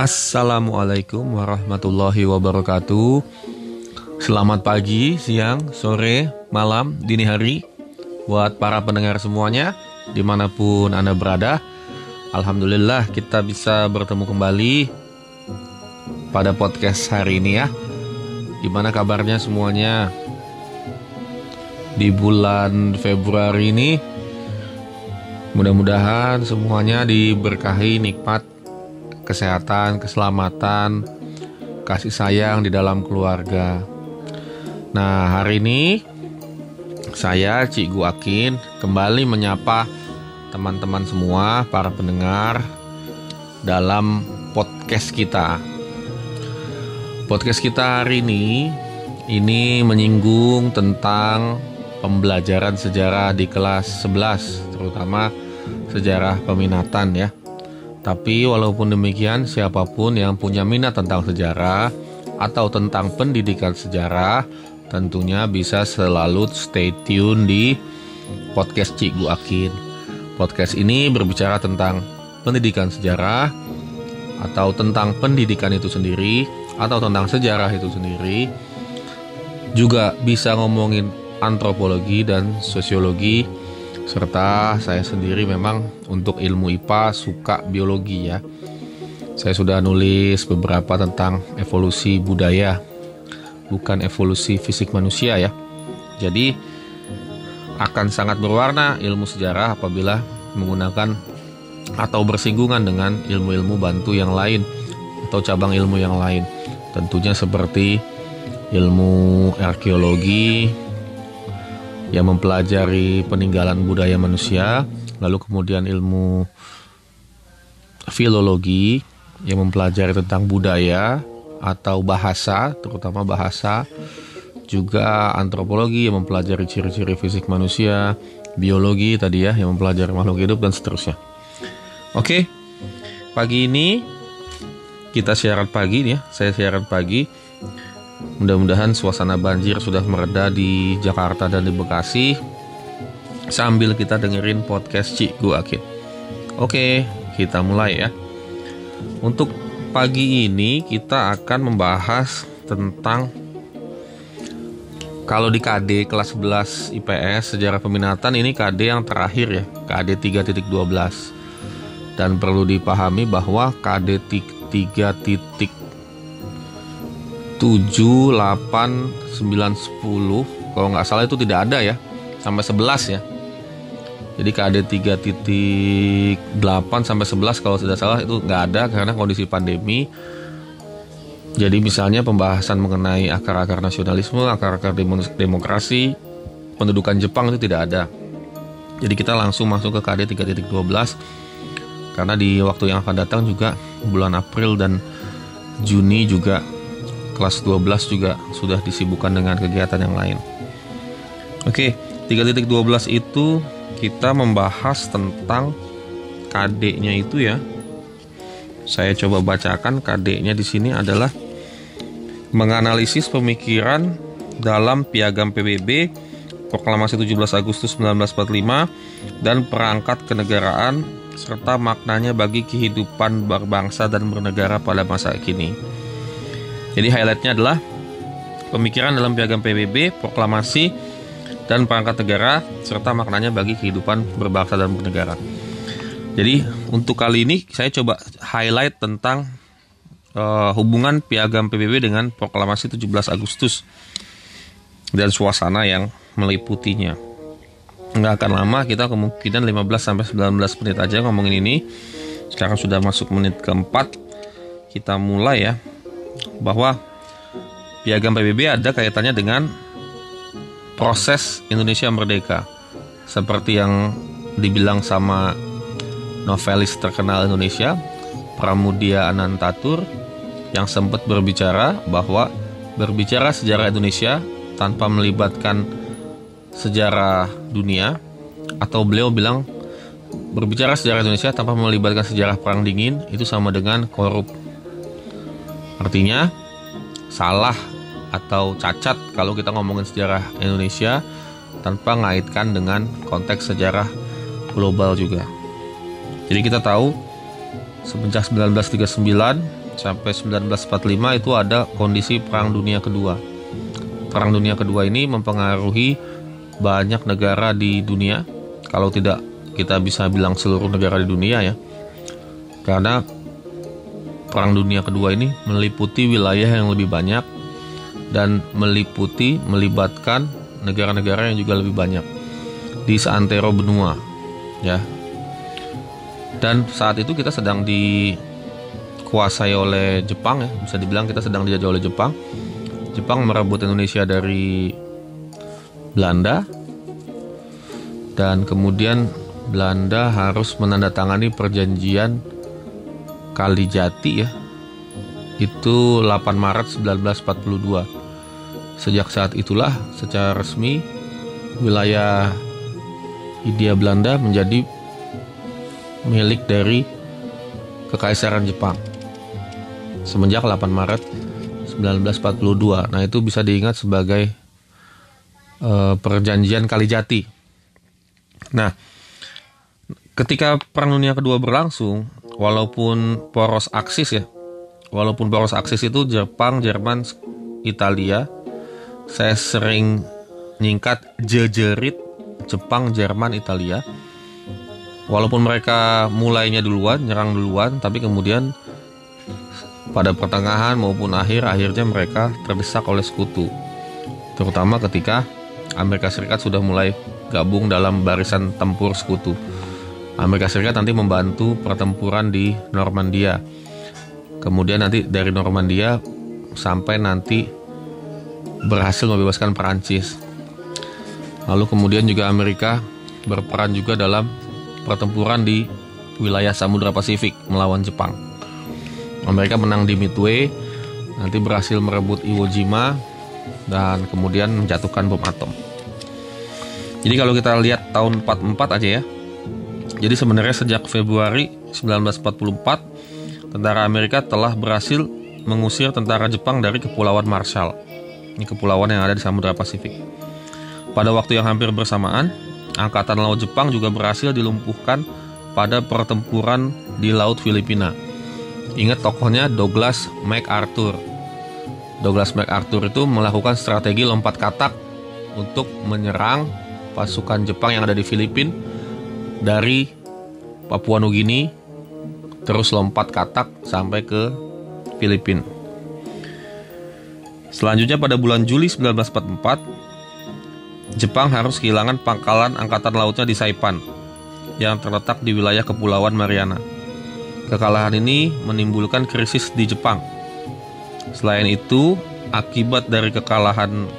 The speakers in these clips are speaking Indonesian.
Assalamualaikum warahmatullahi wabarakatuh. Selamat pagi, siang, sore, malam, dini hari Buat para pendengar semuanya Di mana pun Anda berada. Alhamdulillah kita bisa bertemu kembali Pada podcast hari ini ya. Gimana kabarnya semuanya? Di bulan Februari ini Mudah-mudahan semuanya diberkahi nikmat kesehatan, keselamatan, kasih sayang di dalam keluarga. Nah, hari ini saya Cik Gu Akin kembali menyapa teman-teman semua, para pendengar dalam podcast kita. Podcast kita hari ini ini menyinggung tentang pembelajaran sejarah di kelas 11, terutama sejarah peminatan ya. Tapi walaupun demikian, siapa pun yang punya minat tentang sejarah atau tentang pendidikan sejarah, tentunya bisa selalu stay tune di podcast Cikgu Akin. Podcast ini berbicara tentang pendidikan sejarah atau tentang pendidikan itu sendiri atau tentang sejarah itu sendiri. Juga bisa ngomongin antropologi dan sosiologi serta saya sendiri memang untuk ilmu IPA suka biologi ya. Saya sudah nulis beberapa tentang evolusi budaya, bukan evolusi fisik manusia ya. Jadi akan sangat berwarna ilmu sejarah apabila menggunakan atau bersinggungan dengan ilmu-ilmu bantu yang lain atau cabang ilmu yang lain. Tentunya seperti ilmu arkeologi, yang mempelajari peninggalan budaya manusia, lalu kemudian ilmu filologi yang mempelajari tentang budaya atau bahasa, terutama bahasa, juga antropologi yang mempelajari ciri-ciri fisik manusia, biologi tadi ya yang mempelajari makhluk hidup dan seterusnya. Oke, pagi ini kita siaran pagi nih ya, saya siaran pagi Mudah-mudahan suasana banjir sudah mereda di Jakarta dan di Bekasi sambil kita dengerin podcast Cik Gu Akid. Oke, kita mulai ya. Untuk pagi ini kita akan membahas tentang kalau di KD kelas 11 IPS sejarah peminatan ini KD yang terakhir ya, KD 3.12. Dan perlu dipahami bahwa KD 3.12 7, 8, 9, 10 Kalau nggak salah itu tidak ada ya. Sampai 11 ya. Jadi KD 3.8 sampai 11 kalau tidak salah itu nggak ada karena kondisi pandemi. Jadi misalnya pembahasan mengenai akar-akar nasionalisme, akar-akar demokrasi Pendudukan Jepang itu tidak ada. Jadi kita langsung masuk ke KD 3.12 Karena di waktu yang akan datang juga bulan April dan Juni juga kelas 12 juga sudah disibukkan dengan kegiatan yang lain. Oke, 3.12 itu kita membahas tentang KD-nya itu ya. Saya coba bacakan KD-nya di sini adalah menganalisis pemikiran dalam Piagam PBB Proklamasi 17 Agustus 1945 dan perangkat kenegaraan serta maknanya bagi kehidupan berbangsa dan bernegara pada masa kini. Jadi highlightnya adalah pemikiran dalam piagam PBB, proklamasi, dan perangkat negara, serta maknanya bagi kehidupan berbangsa dan bernegara. Jadi untuk kali ini saya coba highlight tentang uh, hubungan piagam PBB dengan proklamasi 17 Agustus dan suasana yang meliputinya. Nggak akan lama, kita kemungkinan 15 sampai 19 menit aja ngomongin ini. Sekarang sudah masuk menit keempat. Kita mulai ya bahwa piagam PBB ada kaitannya dengan proses Indonesia merdeka. Seperti yang dibilang sama novelis terkenal Indonesia, Pramudia Anantatur, yang sempat berbicara bahwa berbicara sejarah Indonesia tanpa melibatkan sejarah dunia, atau beliau bilang berbicara sejarah Indonesia tanpa melibatkan sejarah perang dingin itu sama dengan korup Artinya salah atau cacat kalau kita ngomongin sejarah Indonesia tanpa ngaitkan dengan konteks sejarah global juga. Jadi kita tahu semenjak 1939 sampai 1945 itu ada kondisi Perang Dunia Kedua. Perang Dunia Kedua ini mempengaruhi banyak negara di dunia. Kalau tidak kita bisa bilang seluruh negara di dunia ya. Karena Perang Dunia Kedua ini meliputi wilayah yang lebih banyak dan meliputi melibatkan negara-negara yang juga lebih banyak. Di seantero benua ya. Dan saat itu kita sedang dikuasai oleh Jepang ya. Bisa dibilang kita sedang dijajah oleh Jepang. Jepang merebut Indonesia dari Belanda. Dan kemudian Belanda harus menandatangani perjanjian Kalijati ya itu 8 Maret 1942 Sejak saat itulah secara resmi wilayah Hindia Belanda menjadi milik dari Kekaisaran Jepang semenjak 8 Maret 1942. Nah, itu bisa diingat sebagai uh, perjanjian Kalijati. Nah, ketika Perang Dunia Kedua berlangsung, walaupun poros Aksis ya, walaupun poros Aksis itu Jepang, Jerman, Italia, saya sering nyingkat jejerit Jepang, Jerman, Italia. Walaupun mereka mulainya duluan, nyerang duluan, tapi kemudian pada pertengahan maupun akhir akhirnya mereka terdesak oleh sekutu. Terutama ketika Amerika Serikat sudah mulai gabung dalam barisan tempur sekutu. Amerika Serikat nanti membantu pertempuran di Normandia. Kemudian nanti dari Normandia sampai nanti berhasil membebaskan Perancis. Lalu kemudian juga Amerika berperan juga dalam pertempuran di wilayah Samudra Pasifik melawan Jepang. Amerika menang di Midway, nanti berhasil merebut Iwo Jima dan kemudian menjatuhkan bom atom. Jadi kalau kita lihat tahun 44 aja ya. Jadi sebenarnya sejak Februari 1944 tentara Amerika telah berhasil mengusir tentara Jepang dari Kepulauan Marshall. Ini kepulauan yang ada di Samudra Pasifik. Pada waktu yang hampir bersamaan, Angkatan Laut Jepang juga berhasil dilumpuhkan pada pertempuran di Laut Filipina. Ingat tokohnya Douglas MacArthur. Douglas MacArthur itu melakukan strategi lompat katak untuk menyerang pasukan Jepang yang ada di Filipina dari Papua Nugini terus lompat katak sampai ke Filipina. Selanjutnya pada bulan Juli 1944, Jepang harus kehilangan pangkalan angkatan lautnya di Saipan yang terletak di wilayah Kepulauan Mariana. Kekalahan ini menimbulkan krisis di Jepang. Selain itu, akibat dari kekalahan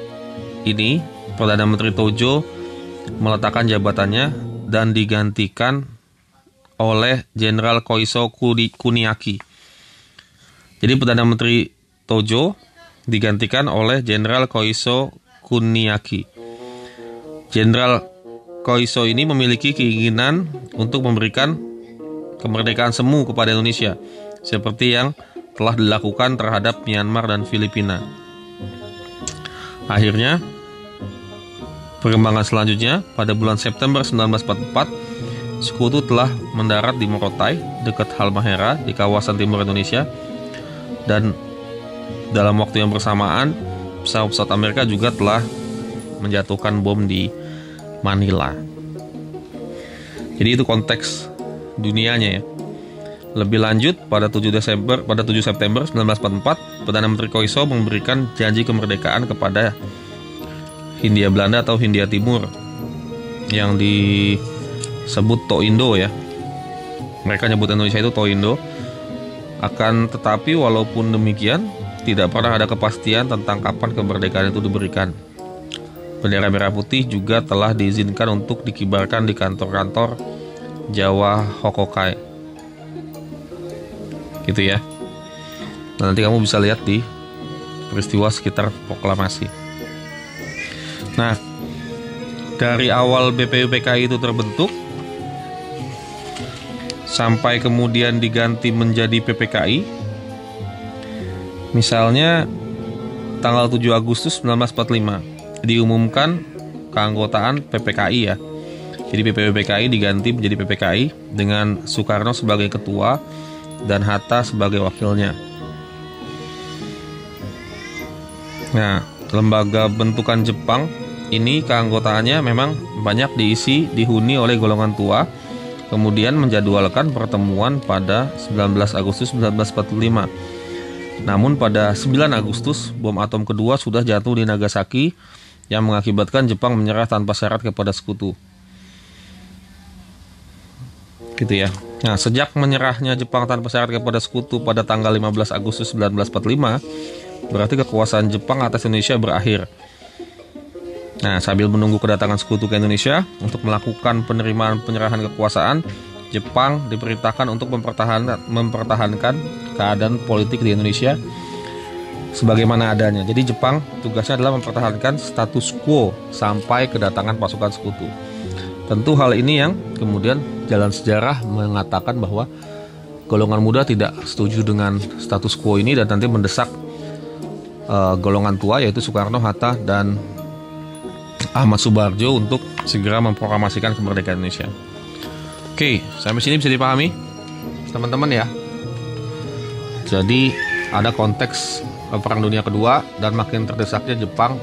ini, Perdana Menteri Tojo meletakkan jabatannya dan digantikan oleh Jenderal Koiso Kuniaki. Jadi Perdana Menteri Tojo digantikan oleh Jenderal Koiso Kuniaki. Jenderal Koiso ini memiliki keinginan untuk memberikan kemerdekaan semu kepada Indonesia, seperti yang telah dilakukan terhadap Myanmar dan Filipina. Akhirnya, perkembangan selanjutnya pada bulan September 1944, sekutu telah mendarat di Morotai, dekat Halmahera di kawasan timur Indonesia, dan dalam waktu yang bersamaan, pesawat-pesawat Amerika juga telah menjatuhkan bom di Manila. Jadi itu konteks dunianya ya. Lebih lanjut pada 7 Desember pada 7 September 1944, Perdana Menteri Koiso memberikan janji kemerdekaan kepada Hindia Belanda atau Hindia Timur yang disebut Toindo ya. Mereka nyebut Indonesia itu Toindo. Akan tetapi walaupun demikian, tidak pernah ada kepastian tentang kapan kemerdekaan itu diberikan. Bendera merah putih juga telah diizinkan untuk dikibarkan di kantor-kantor Jawa Hokokai. Gitu ya. Nah, nanti kamu bisa lihat di peristiwa sekitar proklamasi. Nah, dari awal BPUPKI itu terbentuk sampai kemudian diganti menjadi PPKI Misalnya tanggal 7 Agustus 1945 diumumkan keanggotaan PPKI ya. Jadi PPPKI diganti menjadi PPKI dengan Soekarno sebagai ketua dan Hatta sebagai wakilnya. Nah, lembaga bentukan Jepang ini keanggotaannya memang banyak diisi dihuni oleh golongan tua kemudian menjadwalkan pertemuan pada 19 Agustus 1945 namun pada 9 Agustus bom atom kedua sudah jatuh di Nagasaki yang mengakibatkan Jepang menyerah tanpa syarat kepada sekutu. Gitu ya. Nah, sejak menyerahnya Jepang tanpa syarat kepada sekutu pada tanggal 15 Agustus 1945, berarti kekuasaan Jepang atas Indonesia berakhir. Nah, sambil menunggu kedatangan sekutu ke Indonesia untuk melakukan penerimaan penyerahan kekuasaan, Jepang diperintahkan untuk mempertahankan, mempertahankan keadaan politik di Indonesia sebagaimana adanya. Jadi Jepang tugasnya adalah mempertahankan status quo sampai kedatangan pasukan sekutu. Tentu hal ini yang kemudian jalan sejarah mengatakan bahwa golongan muda tidak setuju dengan status quo ini dan nanti mendesak uh, golongan tua yaitu Soekarno, Hatta dan Ahmad Subarjo untuk segera memproklamasikan kemerdekaan Indonesia. Oke, sampai sini bisa dipahami teman-teman ya. Jadi ada konteks Perang Dunia Kedua dan makin terdesaknya Jepang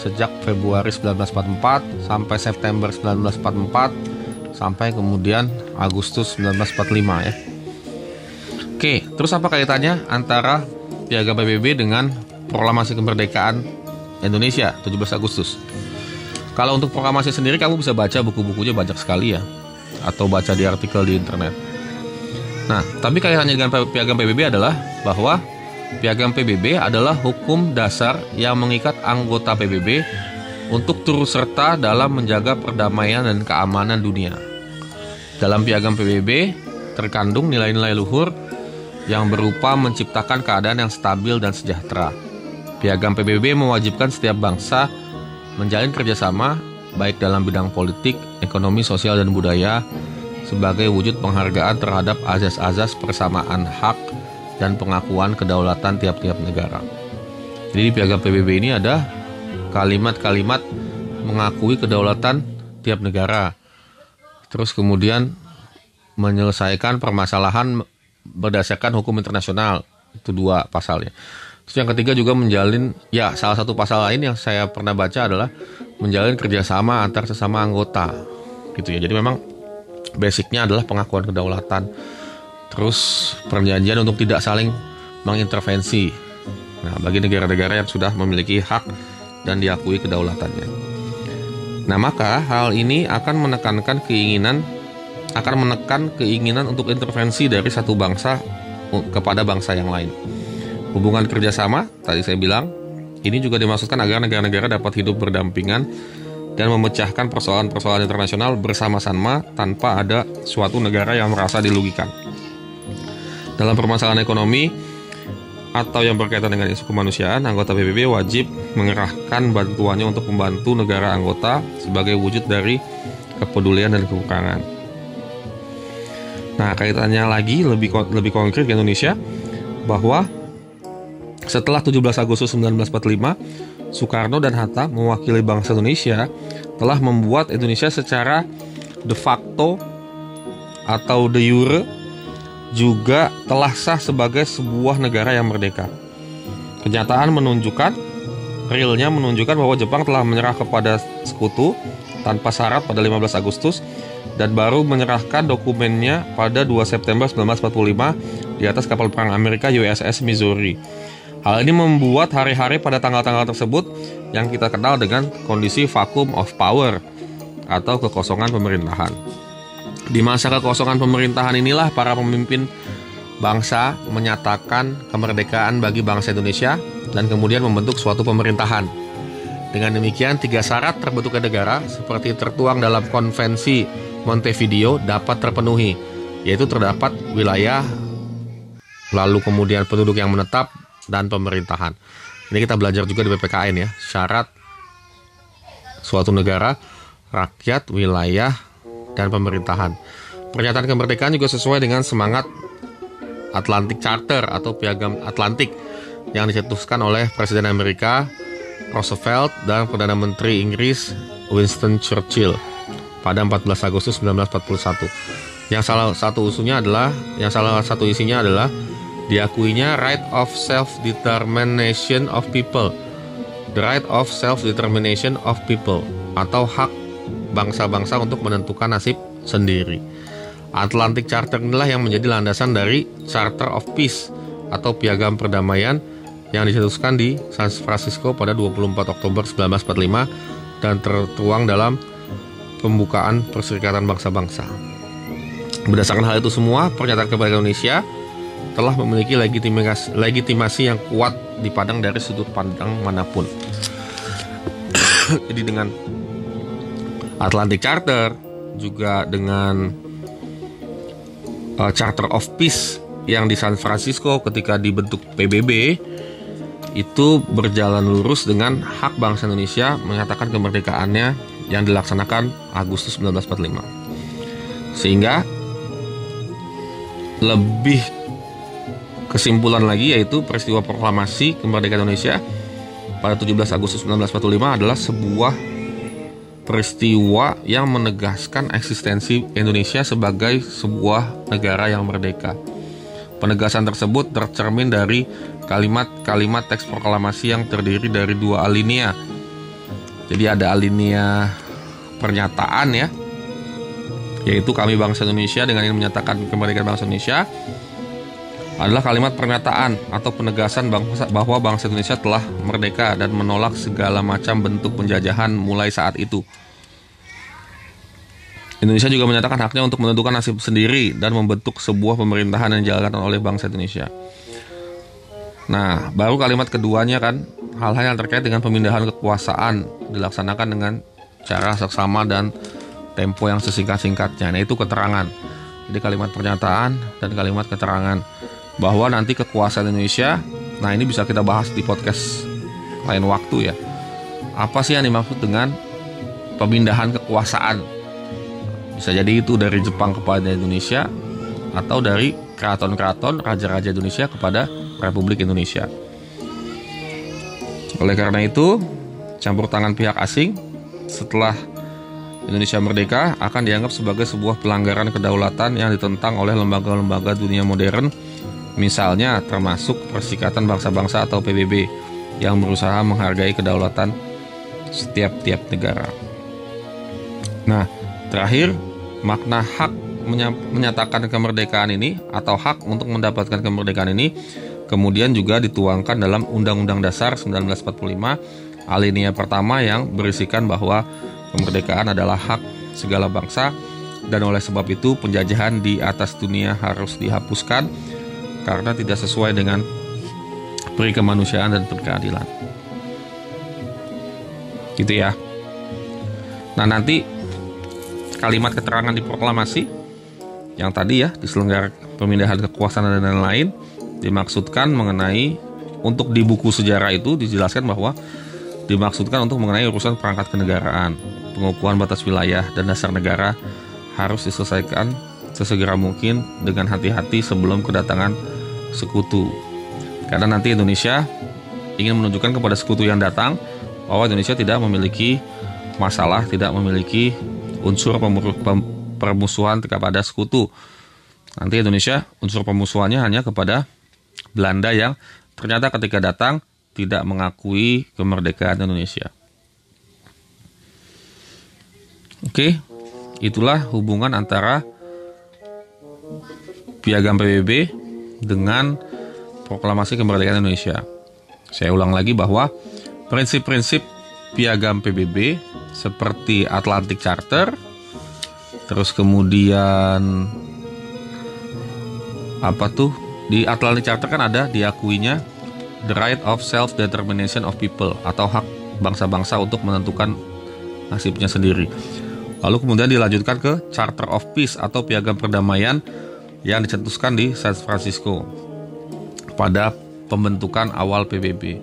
sejak Februari 1944 sampai September 1944 sampai kemudian Agustus 1945 ya. Oke, terus apa kaitannya antara Piagam PBB dengan Proklamasi Kemerdekaan Indonesia 17 Agustus? Kalau untuk proklamasi sendiri kamu bisa baca buku-bukunya banyak sekali ya atau baca di artikel di internet. Nah, tapi kaitannya dengan piagam PBB adalah bahwa piagam PBB adalah hukum dasar yang mengikat anggota PBB untuk turut serta dalam menjaga perdamaian dan keamanan dunia. Dalam piagam PBB terkandung nilai-nilai luhur yang berupa menciptakan keadaan yang stabil dan sejahtera. Piagam PBB mewajibkan setiap bangsa menjalin kerjasama baik dalam bidang politik, ekonomi, sosial, dan budaya sebagai wujud penghargaan terhadap azas-azas persamaan hak dan pengakuan kedaulatan tiap-tiap negara. Jadi di piagam PBB ini ada kalimat-kalimat mengakui kedaulatan tiap negara. Terus kemudian menyelesaikan permasalahan berdasarkan hukum internasional. Itu dua pasalnya. Terus yang ketiga juga menjalin, ya salah satu pasal lain yang saya pernah baca adalah menjalin kerjasama antar sesama anggota, gitu ya. Jadi memang basicnya adalah pengakuan kedaulatan, terus perjanjian untuk tidak saling mengintervensi. Nah, bagi negara-negara yang sudah memiliki hak dan diakui kedaulatannya. Nah, maka hal ini akan menekankan keinginan akan menekan keinginan untuk intervensi dari satu bangsa kepada bangsa yang lain. Hubungan kerjasama, tadi saya bilang, ini juga dimaksudkan agar negara-negara dapat hidup berdampingan dan memecahkan persoalan-persoalan internasional bersama-sama tanpa ada suatu negara yang merasa dilugikan. Dalam permasalahan ekonomi atau yang berkaitan dengan isu kemanusiaan, anggota PBB wajib mengerahkan bantuannya untuk membantu negara anggota sebagai wujud dari kepedulian dan kekurangan. Nah, kaitannya lagi lebih lebih konkret ke Indonesia bahwa setelah 17 Agustus 1945, Soekarno dan Hatta mewakili bangsa Indonesia telah membuat Indonesia secara de facto atau de jure juga telah sah sebagai sebuah negara yang merdeka. Kenyataan menunjukkan, realnya menunjukkan bahwa Jepang telah menyerah kepada sekutu tanpa syarat pada 15 Agustus dan baru menyerahkan dokumennya pada 2 September 1945 di atas kapal perang Amerika USS Missouri. Hal ini membuat hari-hari pada tanggal-tanggal tersebut yang kita kenal dengan kondisi vacuum of power atau kekosongan pemerintahan. Di masa kekosongan pemerintahan inilah para pemimpin bangsa menyatakan kemerdekaan bagi bangsa Indonesia dan kemudian membentuk suatu pemerintahan. Dengan demikian, tiga syarat terbentuknya negara seperti tertuang dalam konvensi Montevideo dapat terpenuhi, yaitu terdapat wilayah, lalu kemudian penduduk yang menetap, dan pemerintahan. Ini kita belajar juga di PPKN ya, syarat suatu negara, rakyat, wilayah, dan pemerintahan. Pernyataan kemerdekaan juga sesuai dengan semangat Atlantic Charter atau Piagam Atlantik yang dicetuskan oleh Presiden Amerika Roosevelt dan Perdana Menteri Inggris Winston Churchill pada 14 Agustus 1941. Yang salah satu usunya adalah yang salah satu isinya adalah diakuinya right of self-determination of people the right of self-determination of people atau hak bangsa-bangsa untuk menentukan nasib sendiri. Atlantic Charter inilah yang menjadi landasan dari Charter of Peace atau Piagam Perdamaian yang dicetuskan di San Francisco pada 24 Oktober 1945 dan tertuang dalam pembukaan Perserikatan Bangsa-Bangsa. Berdasarkan hal itu semua, pernyataan kemerdekaan Indonesia telah memiliki legitimasi, legitimasi yang kuat dipandang dari sudut pandang mana pun. Jadi dengan Atlantic Charter juga dengan uh, Charter of Peace yang di San Francisco ketika dibentuk PBB itu berjalan lurus dengan hak bangsa Indonesia menyatakan kemerdekaannya yang dilaksanakan Agustus 1945. Sehingga lebih kesimpulan lagi yaitu peristiwa proklamasi kemerdekaan Indonesia pada 17 Agustus 1945 adalah sebuah peristiwa yang menegaskan eksistensi Indonesia sebagai sebuah negara yang merdeka. Penegasan tersebut tercermin dari kalimat-kalimat teks proklamasi yang terdiri dari dua alinea. Jadi ada alinea pernyataan ya, yaitu kami bangsa Indonesia dengan menyatakan kemerdekaan bangsa Indonesia adalah kalimat pernyataan atau penegasan bangsa, bahwa bangsa Indonesia telah merdeka dan menolak segala macam bentuk penjajahan mulai saat itu. Indonesia juga menyatakan haknya untuk menentukan nasib sendiri dan membentuk sebuah pemerintahan yang dijalankan oleh bangsa Indonesia. Nah, baru kalimat keduanya kan hal-hal yang terkait dengan pemindahan kekuasaan dilaksanakan dengan cara seksama dan tempo yang sesingkat-singkatnya. Nah, itu keterangan. Jadi kalimat pernyataan dan kalimat keterangan bahwa nanti kekuasaan Indonesia, nah ini bisa kita bahas di podcast lain waktu ya. Apa sih yang dimaksud dengan pemindahan kekuasaan bisa jadi itu dari Jepang kepada Indonesia atau dari keraton-keraton raja-raja Indonesia kepada Republik Indonesia. Oleh karena itu, campur tangan pihak asing setelah Indonesia merdeka akan dianggap sebagai sebuah pelanggaran kedaulatan yang ditentang oleh lembaga-lembaga dunia modern, misalnya termasuk Persikatan Bangsa-Bangsa atau PBB yang berusaha menghargai kedaulatan setiap-tiap negara. Nah, terakhir makna hak menyatakan kemerdekaan ini atau hak untuk mendapatkan kemerdekaan ini kemudian juga dituangkan dalam Undang-Undang Dasar 1945 alinea pertama yang berisikan bahwa kemerdekaan adalah hak segala bangsa dan oleh sebab itu penjajahan di atas dunia harus dihapuskan karena tidak sesuai dengan peri kemanusiaan dan perkeadilan. Gitu ya. Nah, nanti kalimat keterangan di proklamasi yang tadi ya diselenggara pemindahan kekuasaan dan lain-lain dimaksudkan mengenai untuk di buku sejarah itu dijelaskan bahwa dimaksudkan untuk mengenai urusan perangkat kenegaraan, pengukuhan batas wilayah dan dasar negara harus diselesaikan sesegera mungkin dengan hati-hati sebelum kedatangan sekutu. Karena nanti Indonesia ingin menunjukkan kepada sekutu yang datang bahwa Indonesia tidak memiliki masalah, tidak memiliki unsur permusuhan kepada sekutu. Nanti Indonesia unsur permusuhannya hanya kepada Belanda yang ternyata ketika datang tidak mengakui kemerdekaan Indonesia. Oke, itulah hubungan antara piagam PBB dengan proklamasi kemerdekaan Indonesia. Saya ulang lagi bahwa prinsip-prinsip piagam PBB seperti Atlantic Charter, terus kemudian apa tuh di Atlantic Charter kan ada diakuinya the right of self determination of people atau hak bangsa-bangsa untuk menentukan nasibnya sendiri. Lalu kemudian dilanjutkan ke Charter of Peace atau piagam perdamaian yang dicetuskan di San Francisco pada pembentukan awal PBB.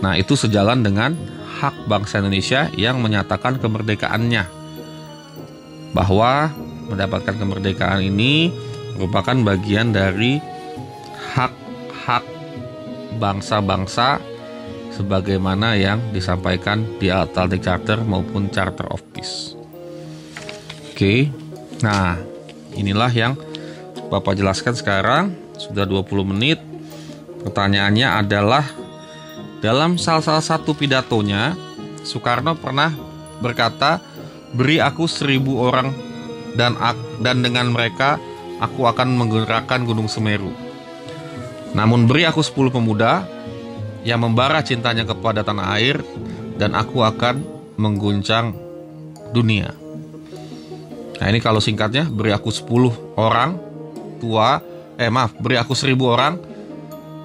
Nah, itu sejalan dengan hak bangsa Indonesia yang menyatakan kemerdekaannya. Bahwa mendapatkan kemerdekaan ini merupakan bagian dari hak-hak bangsa-bangsa sebagaimana yang disampaikan di Atlantic Charter maupun Charter of Peace. Oke. Nah, inilah yang Bapak jelaskan sekarang sudah 20 menit. Pertanyaannya adalah Dalam salah, satu pidatonya, Soekarno pernah berkata, beri aku seribu orang dan dan dengan mereka aku akan menggerakkan Gunung Semeru. Namun beri aku sepuluh pemuda yang membara cintanya kepada tanah air dan aku akan mengguncang dunia. Nah ini kalau singkatnya beri aku sepuluh orang tua, eh maaf beri aku seribu orang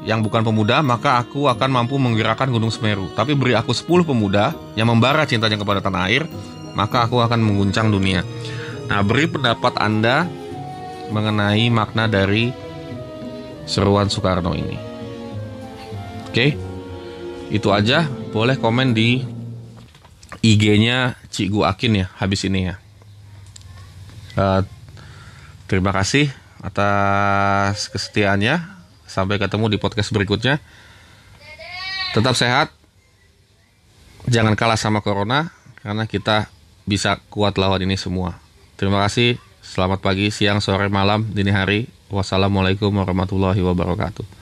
yang bukan pemuda, maka aku akan mampu menggerakkan Gunung Semeru. Tapi beri aku 10 pemuda yang membara cintanya kepada tanah air, maka aku akan mengguncang dunia. Nah, beri pendapat Anda mengenai makna dari seruan Soekarno ini. Oke, itu aja. Boleh komen di IG-nya Cikgu Akin ya, habis ini ya. Uh, terima kasih atas kesetiaannya. Sampai ketemu di podcast berikutnya. Tetap sehat. Jangan kalah sama corona karena kita bisa kuat lawan ini semua. Terima kasih. Selamat pagi, siang, sore, malam, dini hari. Wassalamualaikum warahmatullahi wabarakatuh.